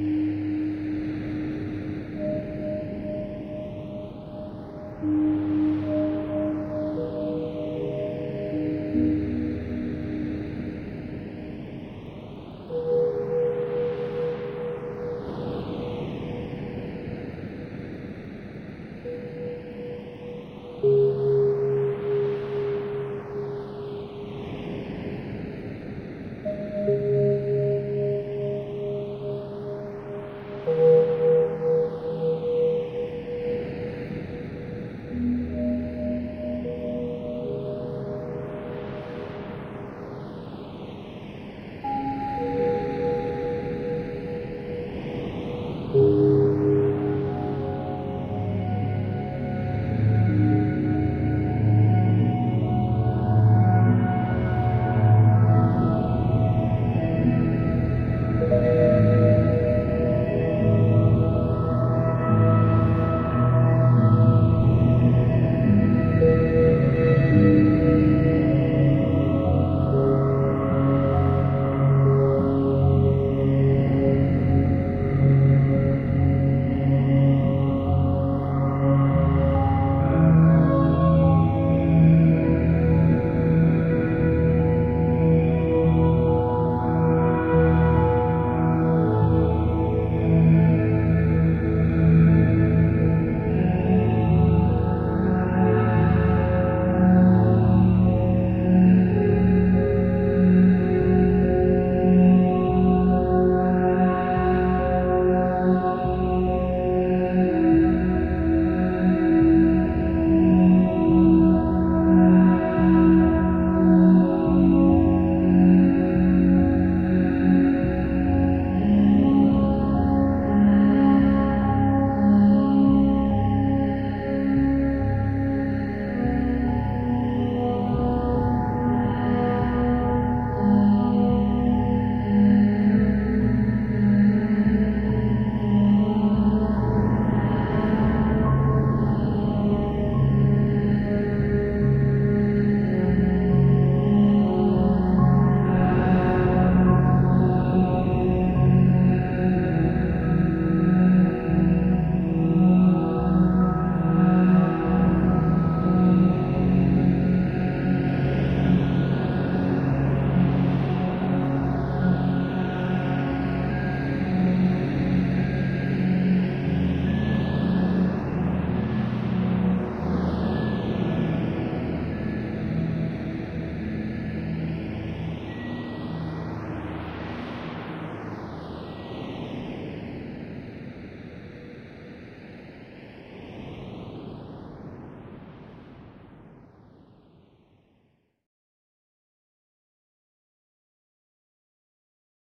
Mm-hmm.